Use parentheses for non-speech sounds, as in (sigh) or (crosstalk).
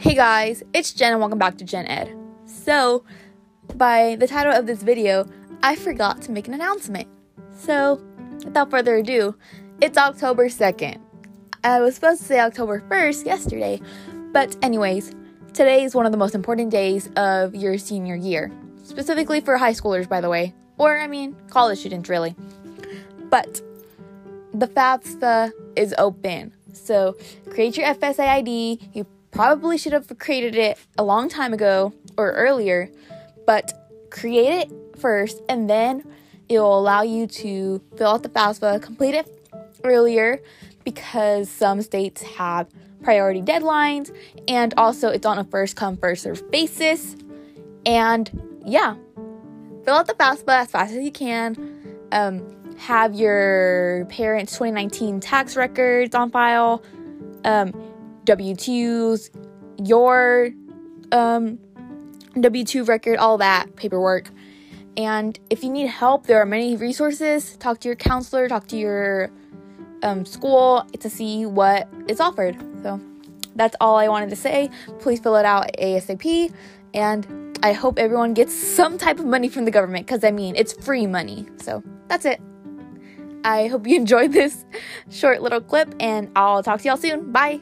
Hey guys, it's Jen and welcome back to Gen Ed. So, by the title of this video, I forgot to make an announcement. So, without further ado, it's October 2nd. I was supposed to say October 1st yesterday, but anyways, today is one of the most important days of your senior year. Specifically for high schoolers, by the way. Or, I mean, college students, really. But, the FAFSA is open. So, create your FSA ID. You probably should have created it a long time ago or earlier, but create it first and then it will allow you to fill out the FAFSA, complete it earlier because some states have priority deadlines and also it's on a first come first serve basis. And yeah, fill out the FAFSA as fast as you can. Um, have your parents' 2019 tax records on file. Um, W 2s, your um, W 2 record, all that paperwork. And if you need help, there are many resources. Talk to your counselor, talk to your um, school to see what is offered. So that's all I wanted to say. Please fill it out ASAP. And I hope everyone gets some type of money from the government because I mean, it's free money. So that's it. I hope you (laughs) enjoyed this short little clip, and I'll talk to y'all soon. Bye.